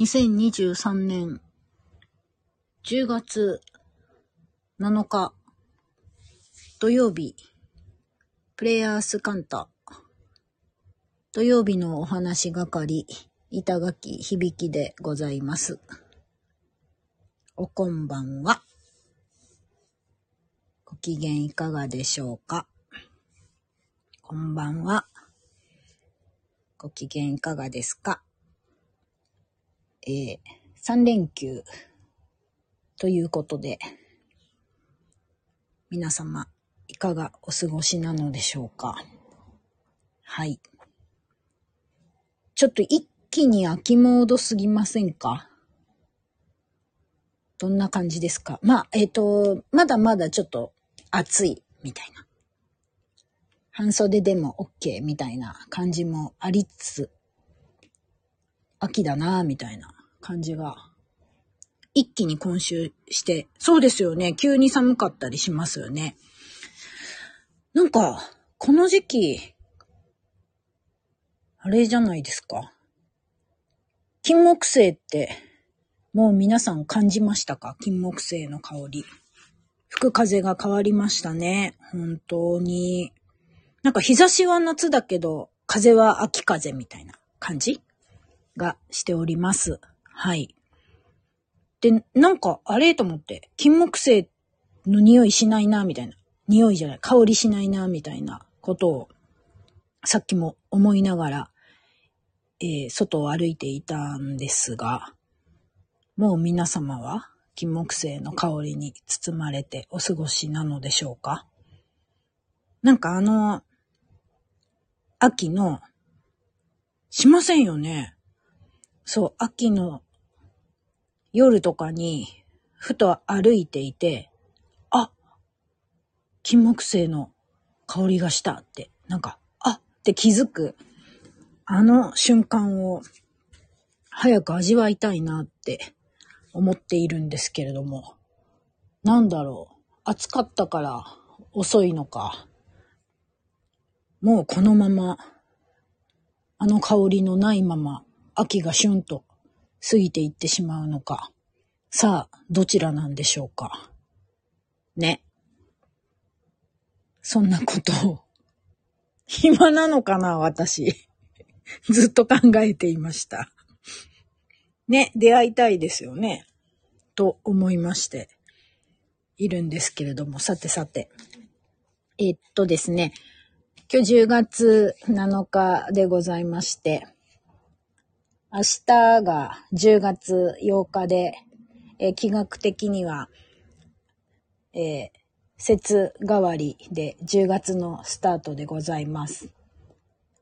2023年10月7日土曜日プレイヤースカンタ土曜日のお話係板垣響でございます。おこんばんは。ご機嫌いかがでしょうか？こんばんは。ご機嫌いかがですか？えー、3連休ということで、皆様いかがお過ごしなのでしょうか？はい。ちょっと一気に秋モードすぎませんか？どんな感じですか？まあ、えっ、と、まだまだちょっと暑いみたいな。半袖でも OK みたいな感じもありつつ、秋だなぁみたいな感じが、一気に今週して、そうですよね。急に寒かったりしますよね。なんか、この時期、あれじゃないですか。金木犀って、もう皆さん感じましたか？金木犀の香り。吹く風が変わりましたね。本当に。なんか日差しは夏だけど、風は秋風みたいな感じ？がしております。はい。で、なんか、あれと思って、金木犀の匂いしないな、みたいな。匂いじゃない、香りしないな、みたいなことを、さっきも思いながら、えー外を歩いていたんですが、もう皆様は金木犀の香りに包まれてお過ごしなのでしょうか？なんかあの、秋の、しませんよね。そう、秋の夜とかに、ふと歩いていて、あ、金木犀の香りがしたって、なんか、あって気づく、あの瞬間を早く味わいたいなって思っているんですけれども、なんだろう、暑かったから遅いのか、もうこのまま、あの香りのないまま、秋が旬と過ぎていってしまうのか。さあ、どちらなんでしょうか。ね。そんなことを、暇なのかな、私。ずっと考えていました。ね、出会いたいですよね。と思いまして、いるんですけれども、さてさて。えっとですね、今日10月7日でございまして、明日が10月8日で、えー気学的には、えー節替わりで10月のスタートでございます。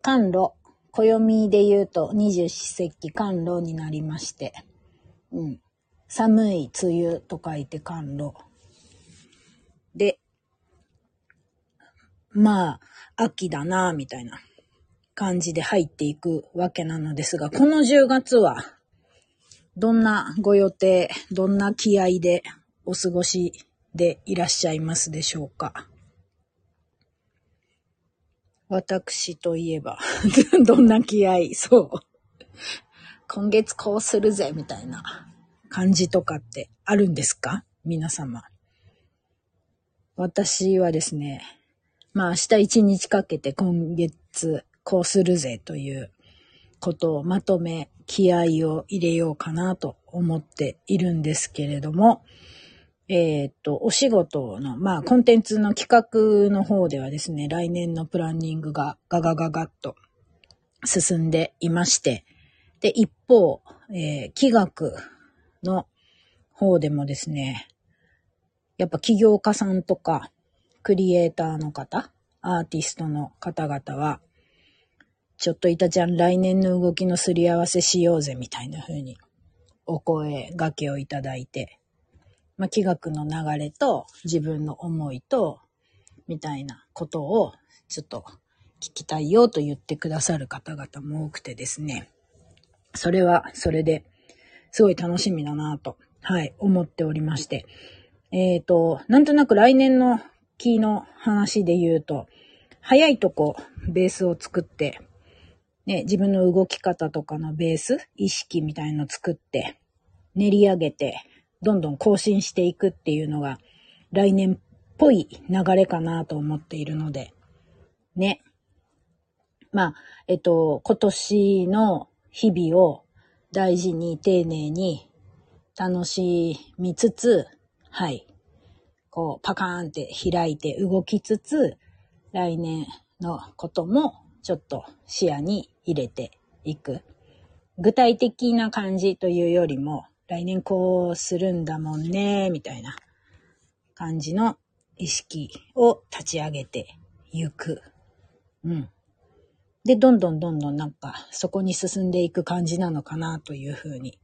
寒露、暦で言うと二十四節気寒露になりまして、うん。寒い梅雨と書いて寒露。で、まあ、秋だな、みたいな感じで入っていくわけなのですが、この10月は、どんなご予定、どんな気合でお過ごしでいらっしゃいますでしょうか？私といえば、どんな気合、そう。今月こうするぜ、みたいな感じとかってあるんですか？皆様。私はですね、まあ明日一日かけて今月こうするぜということをまとめ気合を入れようかなと思っているんですけれども、えーっと、お仕事の、まあコンテンツの企画の方ではですね、来年のプランニングがガガガガッと進んでいまして、で、一方、えー企画の方でもですね、やっぱ起業家さんとか、クリエイターの方、アーティストの方々は、ちょっといたちゃん来年の動きのすり合わせしようぜみたいな風にお声掛けをいただいて、まあ、企画の流れと自分の思いと、みたいなことをちょっと聞きたいよと言ってくださる方々も多くてですね、それはそれですごい楽しみだなと、はい、思っておりまして、えっ、と、なんとなく来年のキーの話で言うと、早いとこベースを作って、ね、自分の動き方とかのベース、意識みたいの作って、練り上げて、どんどん更新していくっていうのが、来年っぽい流れかなと思っているので、ね。まあ、えっと、今年の日々を大事に丁寧に楽しみつつ、はい。こう、パカーンって開いて動きつつ、来年のこともちょっと視野に入れていく。具体的な感じというよりも、来年こうするんだもんね、みたいな感じの意識を立ち上げていく。うん。で、どんどんどんどんなんかそこに進んでいく感じなのかなというふうに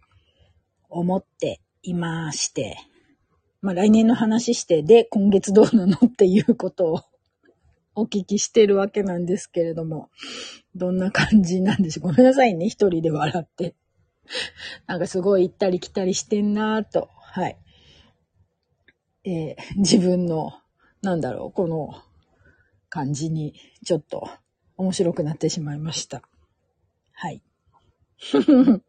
思っていまして、まあ来年の話して、で、今月どうなのっていうことをお聞きしてるわけなんですけれども、どんな感じなんでしょう？ごめんなさいね、一人で笑って。なんかすごい行ったり来たりしてんなぁと、はい。えー、自分の、なんだろう、この感じにちょっと面白くなってしまいました。はい。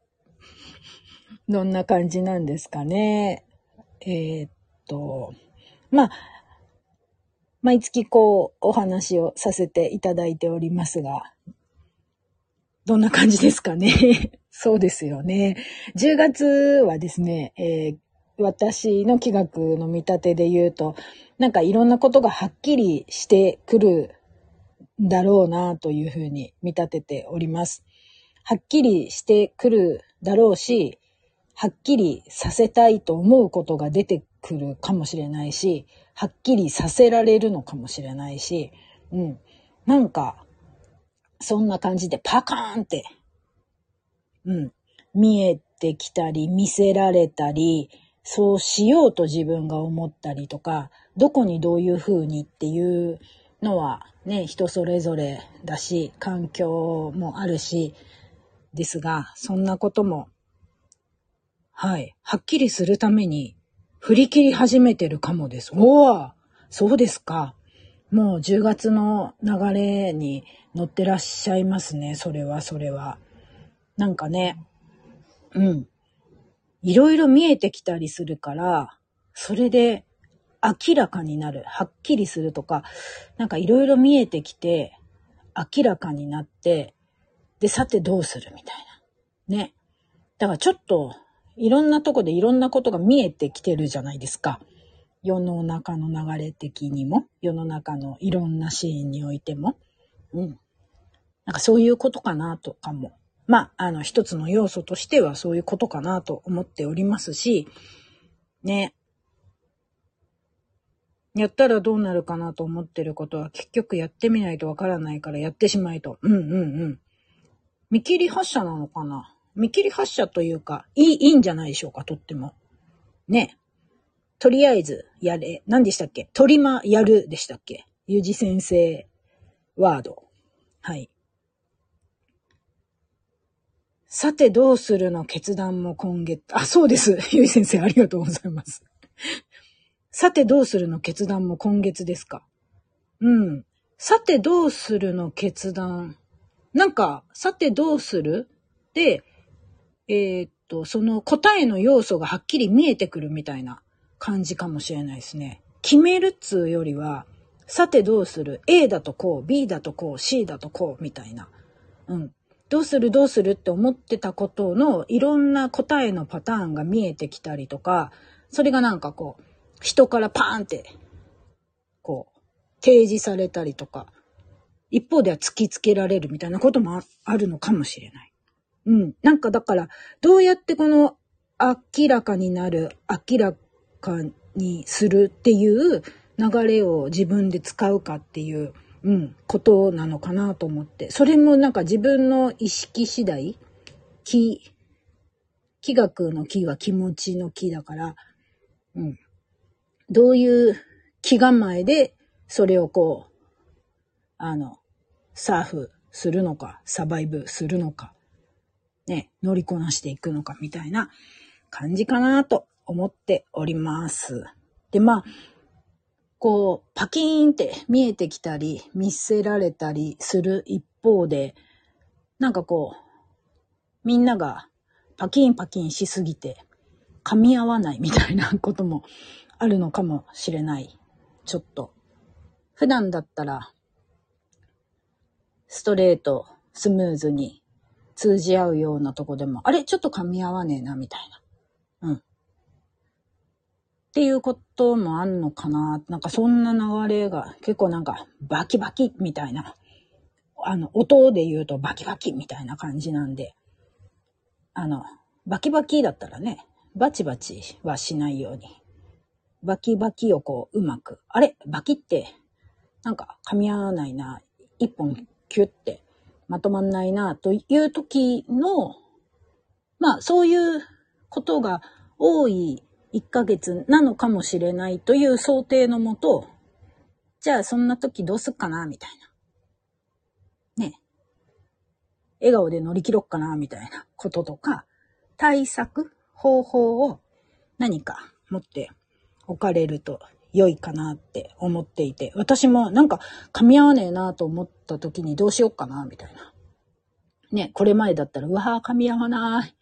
どんな感じなんですかね？えー、っと、まあ、毎月こう、お話をさせていただいておりますが、どんな感じですかね？そうですよね。10月はですね、えー、私の企画の見立てで言うと、なんかいろんなことがはっきりしてくるんだろうなというふうに見立てております。はっきりしてくるだろうし、はっきりさせたいと思うことが出てくるかもしれないし、はっきりさせられるのかもしれないし、うん。なんか、そんな感じでパカーンって、うん。見えてきたり、見せられたり、そうしようと自分が思ったりとか、どこにどういう風にっていうのはね、人それぞれだし、環境もあるし、ですが、そんなことも、はい、はっきりするために振り切り始めてるかもです。おおそうですか。もう10月の流れに乗ってらっしゃいますね。それは、それは。なんかね、うん。いろいろ見えてきたりするから、それで明らかになる、はっきりするとか、なんかいろいろ見えてきて、明らかになって、で、さてどうするみたいな。ね。だからちょっと、いろんなとこでいろんなことが見えてきてるじゃないですか。世の中の流れ的にも、世の中のいろんなシーンにおいても。うん。なんかそういうことかなとかもまあ、あの、一つの要素としてはそういうことかなと思っておりますし、ね。やったらどうなるかなと思ってることは結局やってみないとわからないからやってしまいと。うんうんうん。見切り発車なのかな？見切り発車というか、いい、いいんじゃないでしょうか、とっても。ね。とりあえず、やれ。何でしたっけ？トリマやるでしたっけ？ゆじ先生ワード。はい。さてどうするの決断も今月、あ、そうです。ゆい先生ありがとうございます。さてどうするの決断も今月ですか？うん。さてどうするの決断。なんか、さてどうする？で、えー、っと、その答えの要素がはっきり見えてくるみたいな感じかもしれないですね。決めるっつうよりは、さてどうする ?A だとこう、B だとこう、C だとこう、みたいな。うん。どうする？どうするって思ってたことのいろんな答えのパターンが見えてきたりとか、それがなんかこう、人からパーンって、こう、提示されたりとか、一方では突きつけられるみたいなこともあるのかもしれない。うん。なんかだから、どうやってこの明らかになる、明らかにするっていう流れを自分で使うかっていううん、ことなのかなと思って。それもなんか自分の意識次第気、気学の気は気持ちの気だから、うん。どういう気構えで、それをこう、あの、サーフするのか、サバイブするのか、ね、乗りこなしていくのかみたいな感じかなと思っております。で、まあ、こう、パキーンって見えてきたり、見せられたりする一方で、なんかこう、みんながパキンパキンしすぎて噛み合わないみたいなこともあるのかもしれない。ちょっと。普段だったら、ストレート、スムーズに通じ合うようなとこでも、あれちょっと噛み合わねえな、みたいな。うん。っていうこともあんのかななんかそんな流れが結構なんかバキバキみたいな。あの、音で言うとバキバキみたいな感じなんで。あの、バキバキだったらね、バチバチはしないように。バキバキをこう、うまく。あれ？バキって、なんか噛み合わないな。一本キュッてまとまんないな、という時の、まあ、そういうことが多い1ヶ月なのかもしれないという想定のもと、じゃあそんな時どうすっかな、みたいな。ね。笑顔で乗り切ろっかな、みたいなこととか、対策、方法を何か持っておかれると良いかなって思っていて、私もなんか噛み合わねえなと思った時にどうしよっかな、みたいな。ね、これ前だったら、うわぁ、噛み合わない。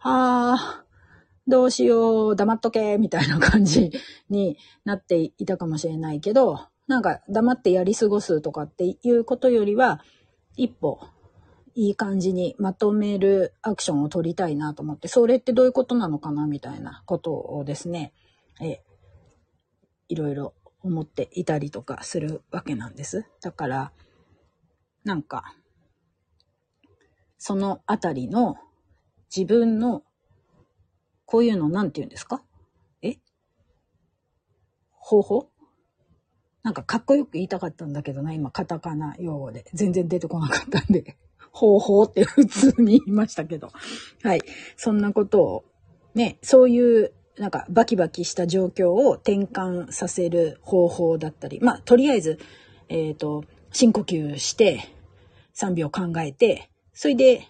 あー、どうしよう、黙っとけ、みたいな感じになっていたかもしれないけど、なんか黙ってやり過ごすとかっていうことよりは、一歩いい感じにまとめるアクションを取りたいなと思って、それってどういうことなのかなみたいなことをですね、えいろいろ思っていたりとかするわけなんです。だから、なんか、そのあたりの自分の、こういうのなんて言うんですか？え？方法？なんかかっこよく言いたかったんだけどな、今カタカナ用語で。全然出てこなかったんで、方法って普通に言いましたけど。はい。そんなことを、ね、そういうなんかバキバキした状況を転換させる方法だったり、まあ、とりあえず、えっ、ー、と、深呼吸して、3秒考えて、それで、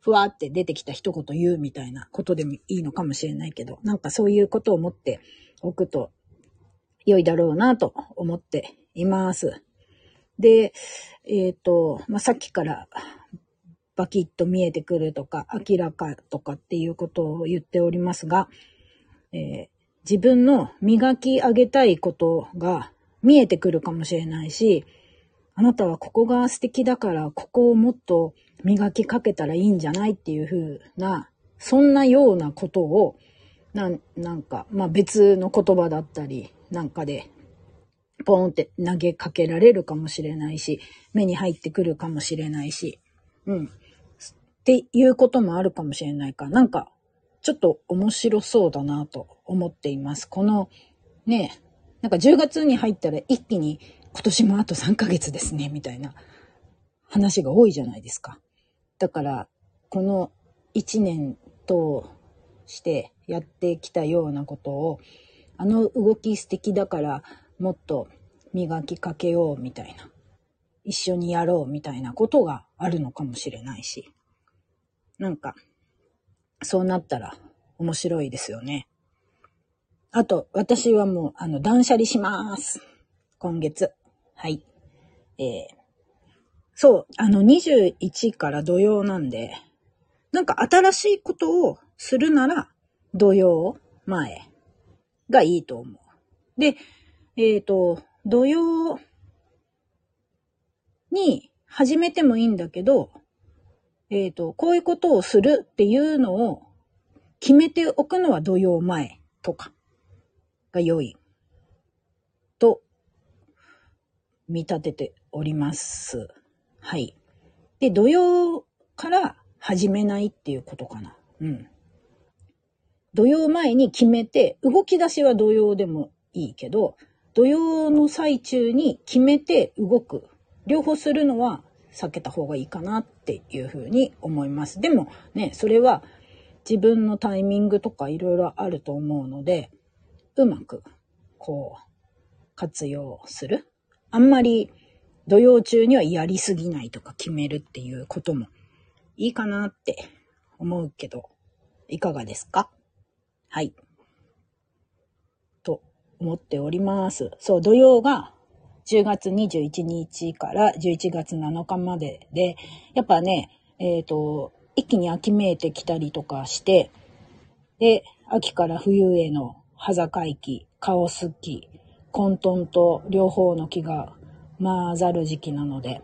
ふわって出てきた一言言うみたいなことでもいいのかもしれないけど、なんかそういうことを思っておくと良いだろうなと思っています。で、えっ、ー、と、まあ、さっきからバキッと見えてくるとか、明らかとかっていうことを言っておりますが、えー、自分の磨き上げたいことが見えてくるかもしれないし、あなたはここが素敵だから、ここをもっと磨きかけたらいいんじゃないっていう風な、そんなようなことを、なんなんか、まあ別の言葉だったり、なんかで、ポーンって投げかけられるかもしれないし、目に入ってくるかもしれないし、うん。っていうこともあるかもしれないか。なんか、ちょっと面白そうだなと思っています。このね、なんか10月に入ったら一気に今年もあと3ヶ月ですね、みたいな話が多いじゃないですか。だから、この1年としてやってきたようなことを、あの動き素敵だからもっと磨きかけようみたいな、一緒にやろうみたいなことがあるのかもしれないし、なんか、そうなったら面白いですよね。あと、私はもう、あの、断捨離します。今月。はい。えー、そう、あの、21から土曜なんで、なんか新しいことをするなら、土曜前がいいと思う。で、えっ、ー、と、土曜に始めてもいいんだけど、えっ、ー、と、こういうことをするっていうのを決めておくのは土曜前とかが良いと見立てております。はい。で、土曜から始めないっていうことかな。うん。土曜前に決めて、動き出しは土曜でもいいけど、土曜の最中に決めて動く。両方するのは避けた方がいいかなっていうふうに思います。でもね、それは自分のタイミングとかいろいろあると思うので、うまくこう活用する。あんまり土曜中にはやりすぎないとか決めるっていうこともいいかなって思うけど、いかがですか？はい。と思っております。そう、土曜が10月21日から11月7日までで、やっぱね、えっ、と、一気に秋めいてきたりとかして、で、秋から冬への葉境期、カオス期、混沌と両方の木が混ざる時期なので、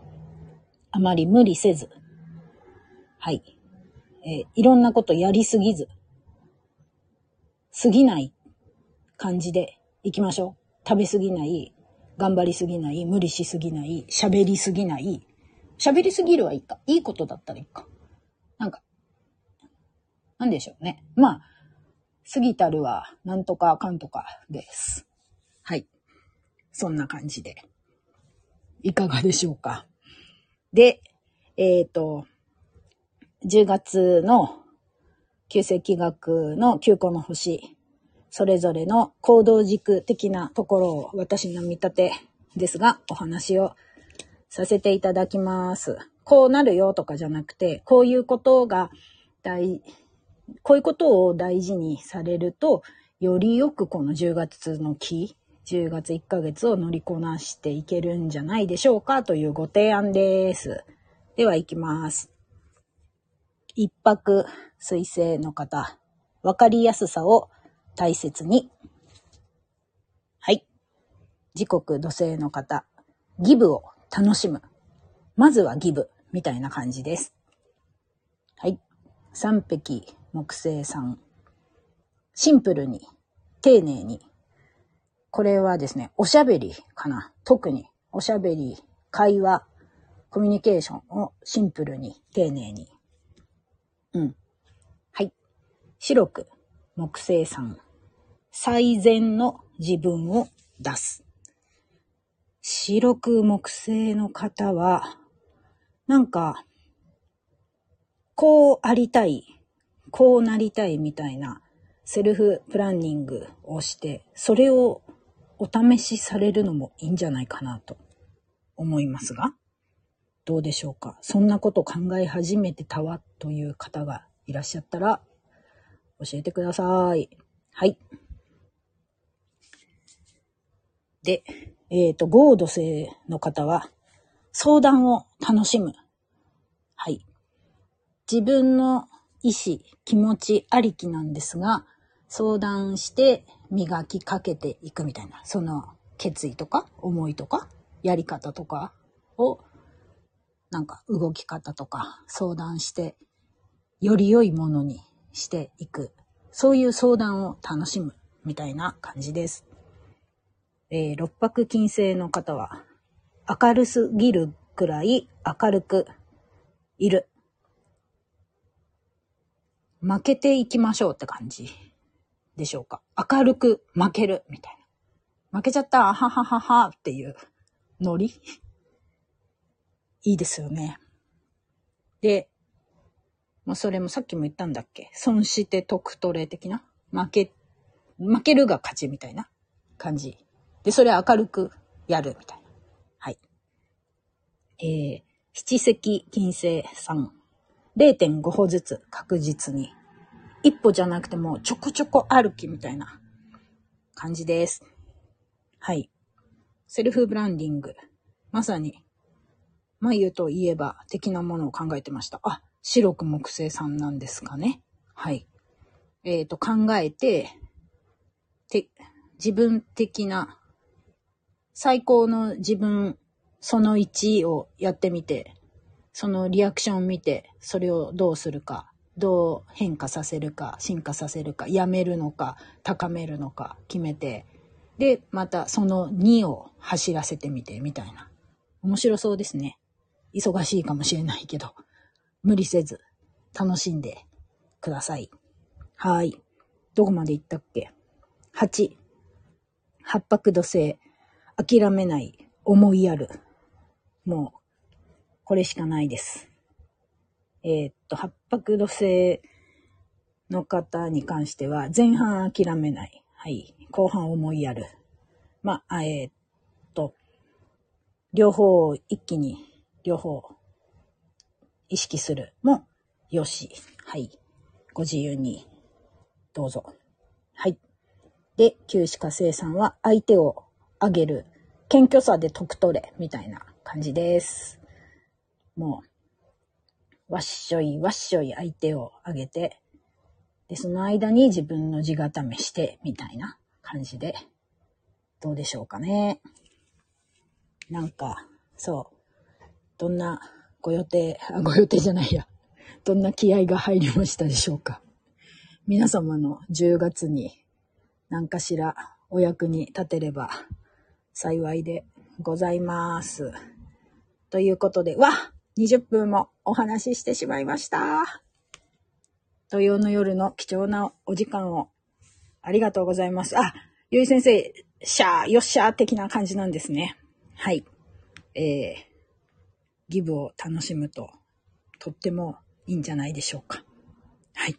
あまり無理せず、はい。えー、いろんなことやりすぎず、過ぎない感じで行きましょう。食べすぎない、頑張りすぎない、無理しすぎない、喋りすぎない。喋りすぎるはいいか。いいことだったらいいか。なんか、なんでしょうね。まあ、過ぎたるは、なんとかかんとかです。はい。そんな感じで。いかがでしょうか。で、えっ、ー、と、10月の旧世紀学の9個の星、それぞれの行動軸的なところを私の見立てですが、お話をさせていただきます。こうなるよとかじゃなくて、こういうことが大、こういうことを大事にされると、よりよくこの10月の期、10月1ヶ月を乗りこなしていけるんじゃないでしょうかというご提案です。では行きます。一泊水星の方、わかりやすさを大切に。はい。時刻土星の方、ギブを楽しむ。まずはギブ、みたいな感じです。はい。三匹木星さん。シンプルに、丁寧に、これはですね、おしゃべりかな。特に、おしゃべり、会話、コミュニケーションをシンプルに、丁寧に。うん。はい。白く、木星さん。最善の自分を出す。白く木星の方は、なんか、こうありたい、こうなりたいみたいなセルフプランニングをして、それをお試しされるのもいいんじゃないかなと思いますが、どうでしょうか？そんなこと考え始めてたわという方がいらっしゃったら教えてください。はい。で、えっ、ー、と、ゴード星の方は相談を楽しむ。はい。自分の意志、気持ちありきなんですが、相談して磨きかけていくみたいな、その決意とか思いとかやり方とかを、なんか動き方とか相談して、より良いものにしていく。そういう相談を楽しむみたいな感じです。えー、六白金星の方は、明るすぎるくらい明るくいる。負けていきましょうって感じ。でしょうか。明るく負ける、みたいな。負けちゃった、あははははっていうノリいいですよね。で、まあ、それもさっきも言ったんだっけ損して得トレ的な負け、負けるが勝ちみたいな感じ。で、それ明るくやるみたいな。はい。えー、七石金星3。0.5歩ずつ確実に一歩じゃなくてもちょこちょこ歩きみたいな感じです。はい。セルフブランディング。まさに、眉といえば的なものを考えてました。あ、白く木星さんなんですかね。はい。えっ、ー、と、考えて、て、自分的な、最高の自分その1をやってみて、そのリアクションを見て、それをどうするかどう変化させるか、進化させるか、やめるのか、高めるのか決めて、で、またその2を走らせてみて、みたいな。面白そうですね。忙しいかもしれないけど、無理せず楽しんでください。はい。どこまで行ったっけ ?8。八白土星。諦めない。思いやる。もう、これしかないです。えー、っと、八白土星の方に関しては、前半諦めない。はい。後半思いやる。まあ、えー、っと、両方一気に、両方意識するもよし。はい。ご自由に、どうぞ。はい。で、旧歯科生さんは相手を上げる。謙虚さで得取れ。みたいな感じです。もう、わっしょいわっしょい相手をあげて、で、その間に自分の字固めして、みたいな感じで、どうでしょうかね。なんか、そう。どんなご予定、あ、ご予定じゃないや。どんな気合が入りましたでしょうか。皆様の10月に何かしらお役に立てれば幸いでございます。ということで、わ !20 分もお話ししてしまいました。土曜の夜の貴重なお時間をありがとうございます。あ、ゆい先生、シャー、よっしゃー的な感じなんですね。はい。えー、ギブを楽しむと、とってもいいんじゃないでしょうか。はい。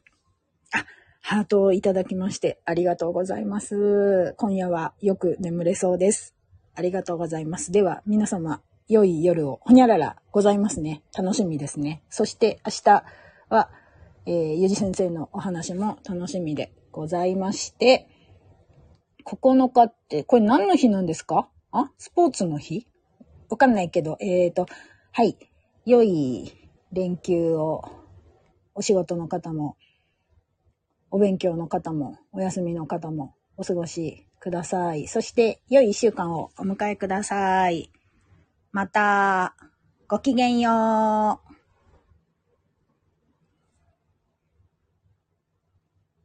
あ、ハートをいただきましてありがとうございます。今夜はよく眠れそうです。ありがとうございます。では、皆様、良い夜を、ほにゃららございますね。楽しみですね。そして明日は、えー、ゆじ先生のお話も楽しみでございまして、9日って、これ何の日なんですか？あ？スポーツの日？わかんないけど、えーと、はい。良い連休を、お仕事の方も、お勉強の方も、お休みの方も、お過ごしください。そして、良い一週間をお迎えください。また、ごきげんよう。